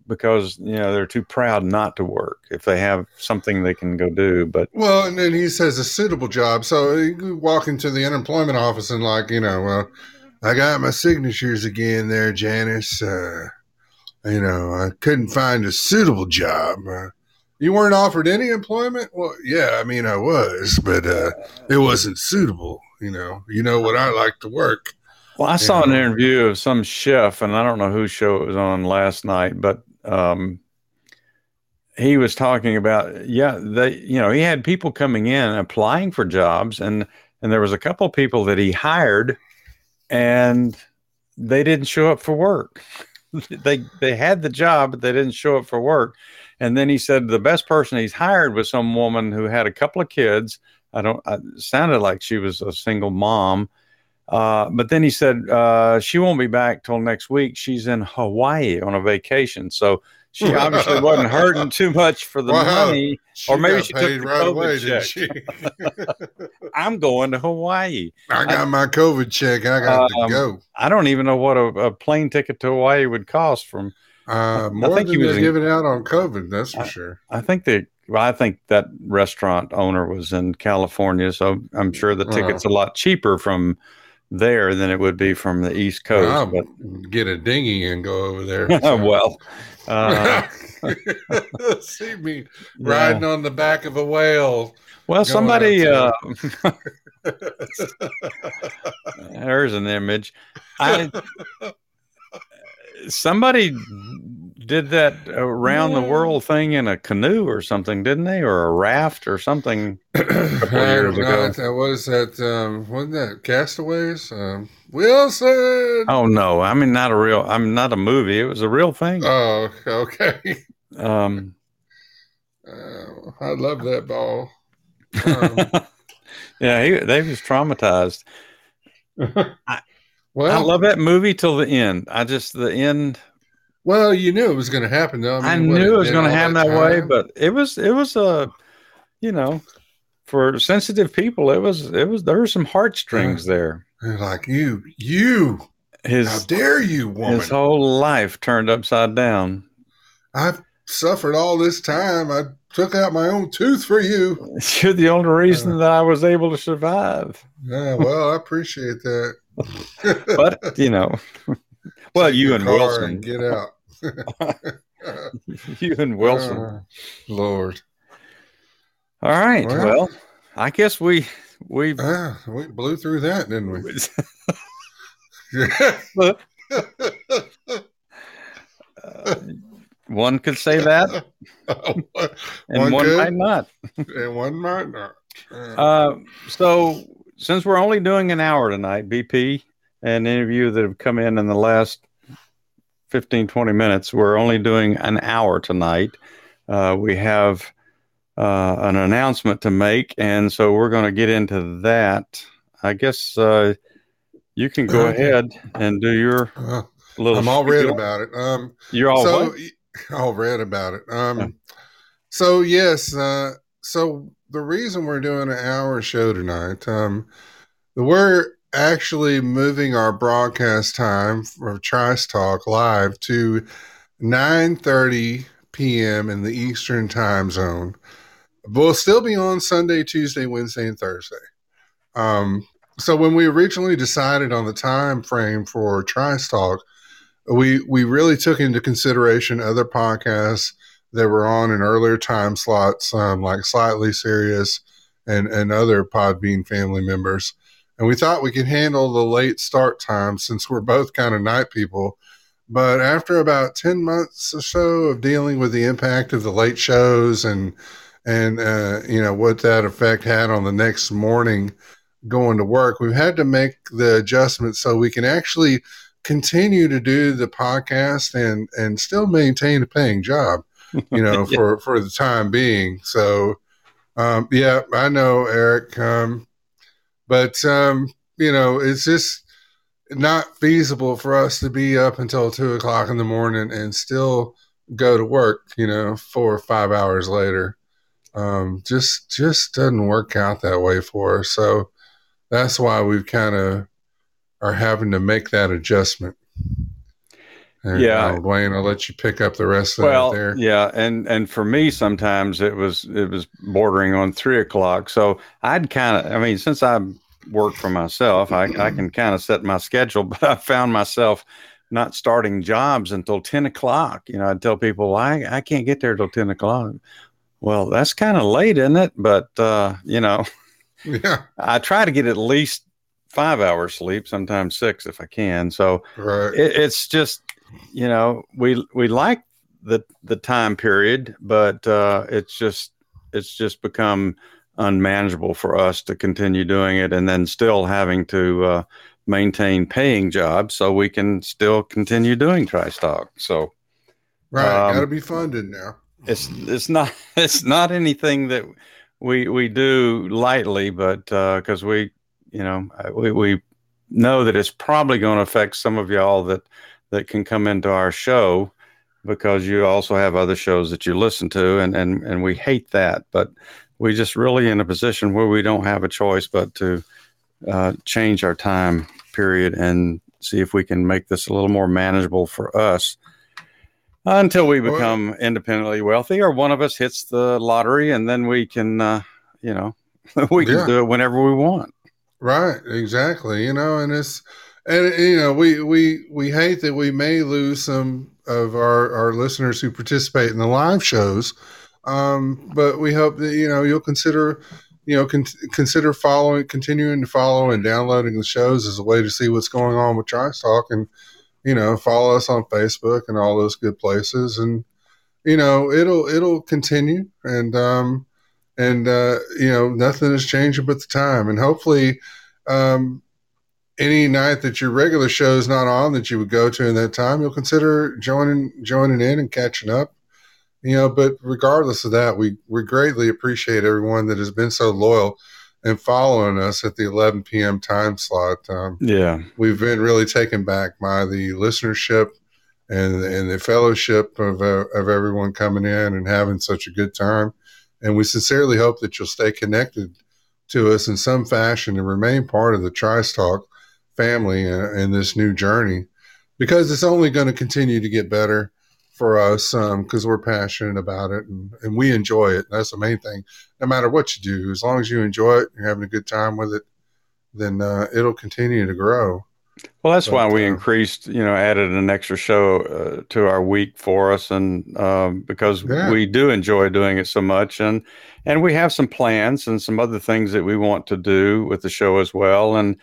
because you know they're too proud not to work if they have something they can go do but Well, and then he says a suitable job. So you could walk into the unemployment office and like, you know, well, I got my signatures again there, Janice. Uh, you know, I couldn't find a suitable job. Uh, you weren't offered any employment? Well, yeah, I mean, I was, but uh, it wasn't suitable. You know, you know what I like to work. Well, I saw an interview of some chef, and I don't know whose show it was on last night, but um, he was talking about, yeah, they, you know, he had people coming in applying for jobs, and and there was a couple of people that he hired, and they didn't show up for work. (laughs) they they had the job, but they didn't show up for work. And then he said the best person he's hired was some woman who had a couple of kids. I don't. I, it sounded like she was a single mom. Uh, but then he said uh, she won't be back till next week. She's in Hawaii on a vacation, so she (laughs) obviously wasn't hurting too much for the Wow. money. She Or maybe she took the right COVID away, check. she? (laughs) I'm going to Hawaii. I got my COVID check. I got Um, to go. I don't even know what a, a plane ticket to Hawaii would cost. From Uh, I more think he than was they're in- giving out on COVID, that's for I- sure. I think they. Well, I think that restaurant owner was in California, so I'm sure the Oh. ticket's a lot cheaper from there than it would be from the East Coast. I'll but get a dinghy and go over there. (laughs) well, uh, (laughs) see me (laughs) yeah. riding on the back of a whale. Well, somebody. Uh, there's an image. I somebody did that around the world thing in a canoe or something, didn't they, or a raft or something? (clears throat) years ago. That was that. Um, wasn't that Castaways? Um, Wilson. Oh no! I mean, not a real. I'm not a movie. It was a real thing. Oh, okay. Um, Uh, I love that ball. Um, (laughs) yeah, he, they was traumatized. (laughs) I well, love that movie till the end. I just the end. Well, you knew it was going to happen, though. I, mean, what, knew it was going to happen that, way, but it was it was a, you know, for sensitive people, it was it was there were some heartstrings there. They're like you, you. How His dare you, woman? his whole life turned upside down. I've suffered all this time. I took out my own tooth for you. (laughs) You're the only Uh. reason that I was able to survive. Yeah, well, I appreciate that. (laughs) But you know, (laughs) well, Take you and Wilson, and get out. (laughs) you and Wilson. (laughs) Oh, Lord. All right. well. Well, I guess we we Ah, we blew through that, didn't we? (laughs) uh, one could say that, and One one, might not. and one might not. Uh, Uh, so, since we're only doing an hour tonight, BP, an you that have come in in the last 15, 20 minutes, we're only doing an hour tonight. Uh, we have uh, an announcement to make, and so we're going to get into that. I guess uh, you can go ahead and do your Uh, little. I'm all read about it. Um, You're all so what? all read about it. Um, Yeah. so yes, uh, so the reason we're doing an hour show tonight, um, we're actually moving our broadcast time for Trice Talk live to 9:30 p.m. in the Eastern Time Zone. We'll still be on Sunday, Tuesday, Wednesday, and Thursday. Um, so when we originally decided on the time frame for Trice Talk, we we really took into consideration other podcasts that were on in earlier time slots, um, like Slightly Serious and and other Podbean family members. And we thought we could handle the late start time since we're both kind of night people. But after about ten months or so of dealing with the impact of the late shows and and uh, you know what that effect had on the next morning going to work, we've had to make the adjustment so we can actually continue to do the podcast and and still maintain a paying job you know (laughs) Yeah. for for the time being so um yeah i know eric um but um you know it's just not feasible for us to be up until two o'clock in the morning and still go to work you know four or five hours later um just just doesn't work out that way for us so that's why we've kind of are having to make that adjustment. Yeah. uh, Dwayne, I'll let you pick up the rest of well that there. yeah and and for me sometimes it was it was bordering on three o'clock so i'd kind of i mean since i work for myself i, I can kind of set my schedule (laughs) but i found myself not starting jobs until 10 o'clock you know i'd tell people well, I, I can't get there till 10 o'clock well that's kind of late isn't it but uh you know (laughs) Yeah, i try to get at least five hours sleep sometimes six if i can so right. it, it's just you know we we like the the time period but uh it's just it's just become unmanageable for us to continue doing it and then still having to uh maintain paying jobs so we can still continue doing Trice Talk so right. um, Got to be funded now. it's it's not (laughs) it's not anything that we we do lightly but because we you know we, we know that it's probably going to affect some of y'all that that can come into our show because you also have other shows that you listen to and and and we hate that but we just really in a position where we don't have a choice but to uh, change our time period and see if we can make this a little more manageable for us until we Well- become independently wealthy or one of us hits the lottery and then we can uh, you know (laughs) we can Yeah. do it whenever we want Right, exactly. You know, and it's and you know we we we hate that we may lose some of our our listeners who participate in the live shows, um, but we hope that you know you'll consider you know con- consider following continuing to follow and downloading the shows as a way to see what's going on with Trice Talk and you know follow us on Facebook and all those good places. And you know it'll it'll continue. And um and uh, you know nothing is changing but the time. And hopefully um, any night that your regular show is not on that you would go to in that time you'll consider joining joining in and catching up. You know but regardless of that we we greatly appreciate everyone that has been so loyal and following us at the 11 p.m time slot. Um, yeah. we've been really taken back by the listenership and and the fellowship of uh, of everyone coming in and having such a good time. And we sincerely hope that you'll stay connected to us in some fashion and remain part of the Trice Talk family in this new journey, because it's only going to continue to get better for us because we're passionate about it and, and we enjoy it. That's the main thing. No matter what you do, as long as you enjoy it, you're having a good time with it, then uh, it'll continue to grow. Well, that's why we uh, increased, you know, added an extra show uh, to our week for us, and um, because Yeah. we do enjoy doing it so much, and and we have some plans and some other things that we want to do with the show as well, and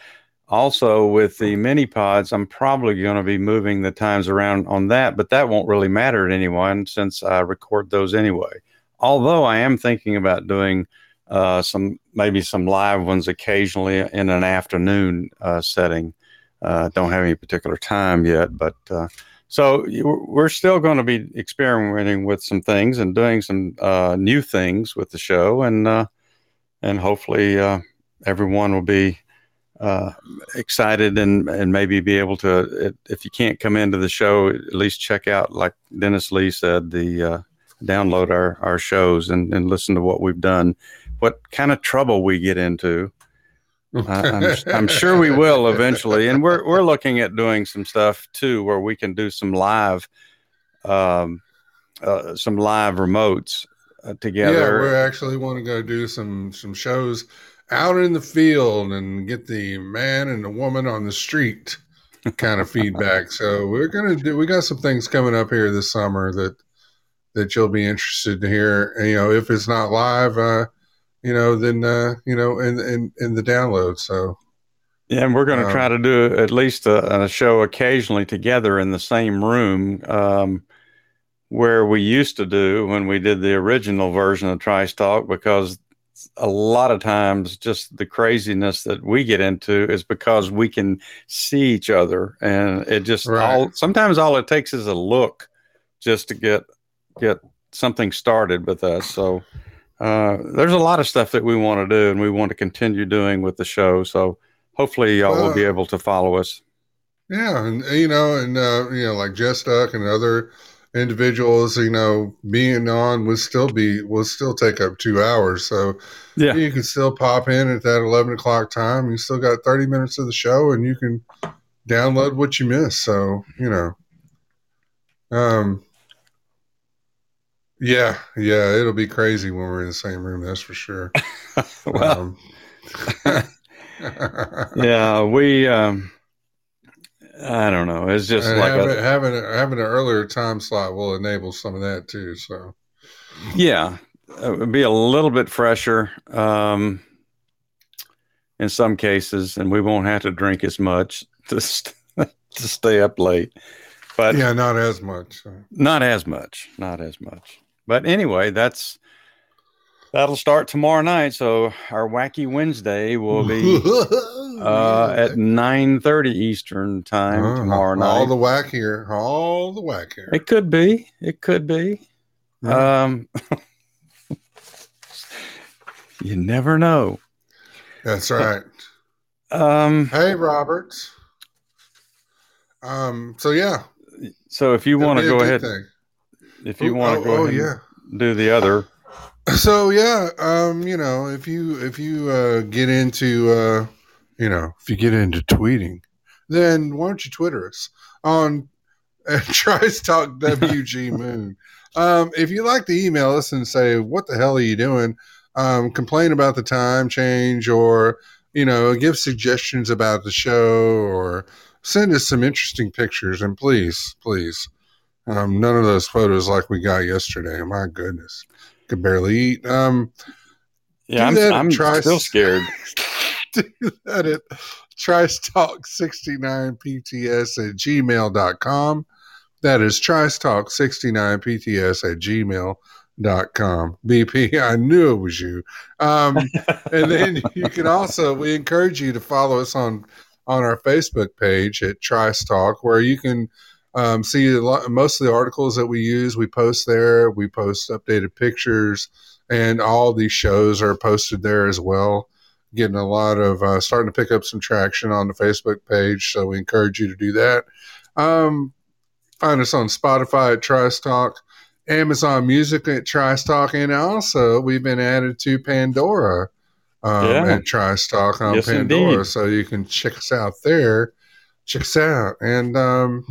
also with the mini pods, I'm probably going to be moving the times around on that, but that won't really matter to anyone since I record those anyway. Although I am thinking about doing uh, some maybe some live ones occasionally in an afternoon uh, setting. Uh, don't have any particular time yet, but uh, so we're still going to be experimenting with some things and doing some uh, new things with the show, and uh, and hopefully everyone will be uh, excited and and maybe be able to if you can't come into the show at least check out like Dennis Lee said the uh, download our our shows and, and listen to what we've done. What kind of trouble we get into I- I'm, I'm sure we will eventually. And we're we're looking at doing some stuff too where we can do some live um uh, some live remotes uh, together. Yeah, we actually want to go do some some shows out in the field and get the man and the woman on the street kind of (laughs) feedback. So we're gonna do. We got some things coming up here this summer that that you'll be interested to hear. And, you know, if it's not live, uh, you know, then uh, you know, in in in the download. So Yeah, and we're going to Um, try to do at least a, a show occasionally together in the same room um, where we used to do when we did the original version of Trice Talk because a lot of times just the craziness that we get into is because we can see each other and it just Right. all sometimes all it takes is a look just to get get something started with us. So uh, there's a lot of stuff that we want to do and we want to continue doing with the show. So hopefully y'all will be able to follow us. yeah, and you know, and uh, you know, like Jess Duck and other individuals, you know, being on would still be will still take up two hours. So yeah you can still pop in at that 11 o'clock time. You still got 30 minutes of the show and you can download what you missed. So, you know, um, yeah, yeah, it'll be crazy when we're in the same room. That's for sure. (laughs) well Um, (laughs) (laughs) yeah we um i don't know it's just and like having, a, having, having an earlier time slot will enable some of that too. So, yeah it would be a little bit fresher um in some cases and we won't have to drink as much to, st- (laughs) to stay up late but yeah, not as much. Not as much not as much but anyway that's that'll start tomorrow night so our wacky wednesday will be (laughs) uh at 9:30 eastern time Uh, tomorrow night All the whack here. All the whack here. it could be it could be Yeah. um (laughs) you never know That's right. um Hey, Robert. Um. So yeah, so if you want to go ahead thing. if you Oh, want oh, to go oh, ahead yeah. and do the other So yeah, um, you know, if you if you uh, get into uh, you know, if you get into tweeting, then why don't you Twitter us on (laughs) uh, Trice Talk (laughs) WG Moon? Um, if you like to email us and say what the hell are you doing, um, complain about the time change, or you know, give suggestions about the show, or send us some interesting pictures, and please, please, um, none of those photos like we got yesterday. My goodness, could barely eat. Um, yeah i'm, I'm try- still scared (laughs) do that at tricetalk69pts at gmail.com. That is tricetalk69pts at gmail.com. BP, I knew it was you. Um, and then (laughs) you can also, we encourage you to follow us on on our Facebook page at Trice Talk, where you can um, see a lot, most of the articles that we use. We post there. We post updated pictures, and all these shows are posted there as well. Getting a lot of uh, starting to pick up some traction on the Facebook page, so we encourage you to do that. Um, find us on Spotify at Trice Talk, Amazon Music at Trice Talk, and also we've been added to Pandora um, Yeah. at Trice Talk on Yes, Pandora, indeed. so you can check us out there. Check us out, and um,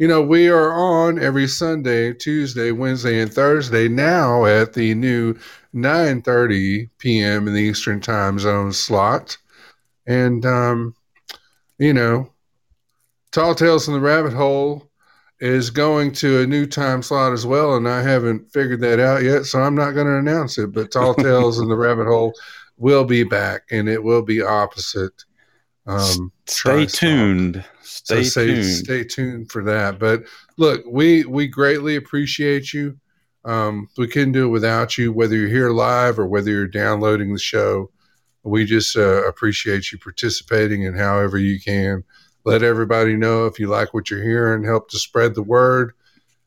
you know we are on every Sunday, Tuesday, Wednesday, and Thursday now at the new 9:30 p.m. in the Eastern Time Zone slot, and um, you know, Tall Tales in the Rabbit Hole is going to a new time slot as well, and I haven't figured that out yet, so I'm not going to announce it. But Tall Tales in the Rabbit Hole will be back, and it will be opposite. Um, stay tuned stay so stay, tuned stay tuned for that. But look, we we greatly appreciate you. Um, we couldn't do it without you, whether you're here live or whether you're downloading the show. We just uh, appreciate you participating in however you can let everybody know if you like what you're hearing, help to spread the word.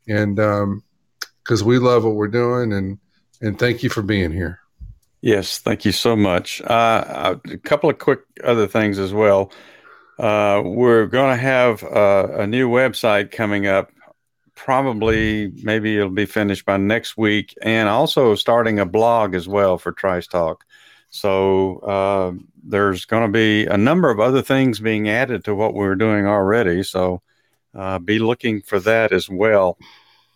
And because um, we love what we're doing, and and thank you for being here. Yes, thank you so much. Uh, a couple of quick other things as well. Uh, we're going to have uh, a new website coming up. Probably, maybe it'll be finished by next week, and also starting a blog as well for Trice Talk. So uh, there's going to be a number of other things being added to what we're doing already. So uh, be looking for that as well.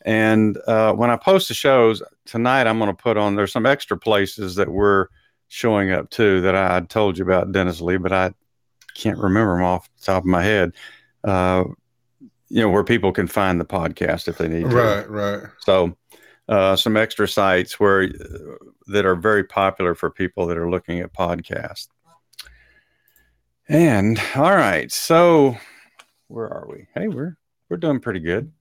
And uh, when I post the shows tonight, I'm going to put on there's some extra places that we're showing up to that I told you about Dennis Lee, but I can't remember them off the top of my head. Uh, you know where people can find the podcast if they need to. Right, right. So uh, some extra sites where uh, that are very popular for people that are looking at podcasts. And all right, so where are we? Hey, we're we're doing pretty good.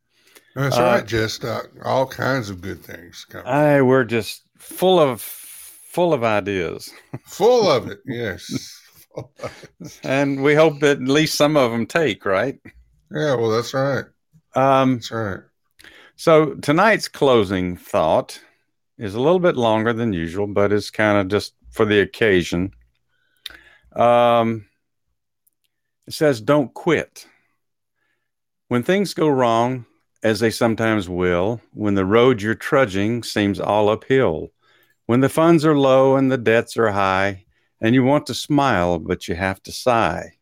That's uh, right, just uh, all kinds of good things. Coming. I we're just full of full of ideas. Full of it, yes. (laughs) and we hope that at least some of them take, right? Yeah, well, that's right. Um, that's right. So tonight's closing thought is a little bit longer than usual, but it's kind of just for the occasion. Um, it says, "Don't quit." When things go wrong, as they sometimes will, when the road you're trudging seems all uphill, when the funds are low and the debts are high, and you want to smile, but you have to sigh.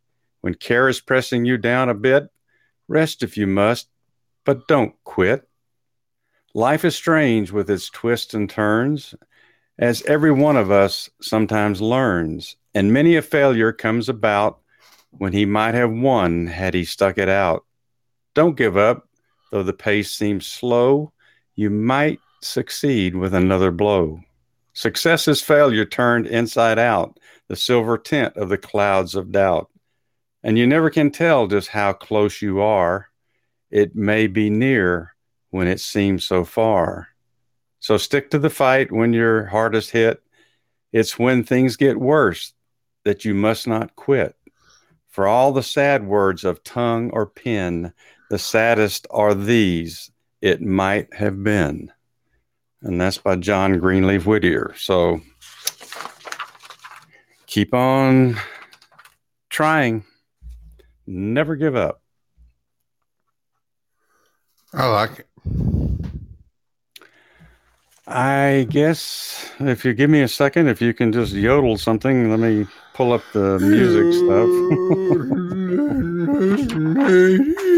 When care is pressing you down a bit, rest if you must, but don't quit. Life is strange with its twists and turns, as every one of us sometimes learns, and many a failure comes about when he might have won had he stuck it out. Don't give up, Though the pace seems slow, you might succeed with another blow. Success is failure turned inside out, the silver tint of the clouds of doubt. And you never can tell just how close you are. It may be near when it seems so far. So stick to the fight when you're hardest hit. It's when things get worse that you must not quit. For all the sad words of tongue or pen, the saddest are these it might have been. And that's by John Greenleaf Whittier. So keep on trying. Never give up. I like it. I guess if you give me a second, if you can just yodel something, let me pull up the music stuff. (laughs) (laughs)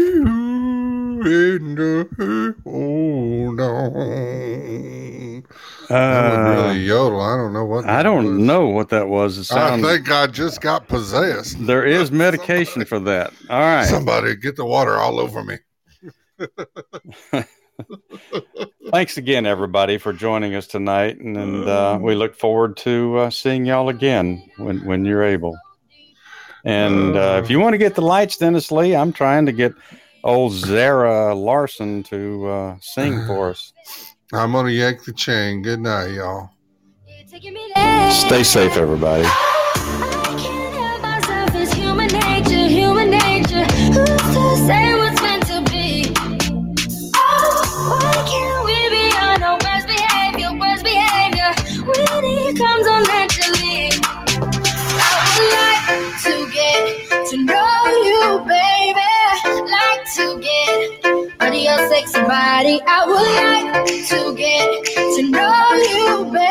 hold on. Uh, that really yodel. I don't know what. I don't was. know what that was. It I think I just got possessed. There is (laughs) medication somebody, for that. All right. Somebody get the water all over me. (laughs) Thanks again, everybody, for joining us tonight, and, and uh, we look forward to uh, seeing y'all again when when you're able. And uh, if you want to get the lights, Dennis Lee, I'm trying to get old Zara Larsson to uh, sing (sighs) for us. I'm gonna yank the chain. Good night, y'all. Stay safe, everybody. comes on naturally. I would like to get to know your sexy body. I would like to get to know you, baby.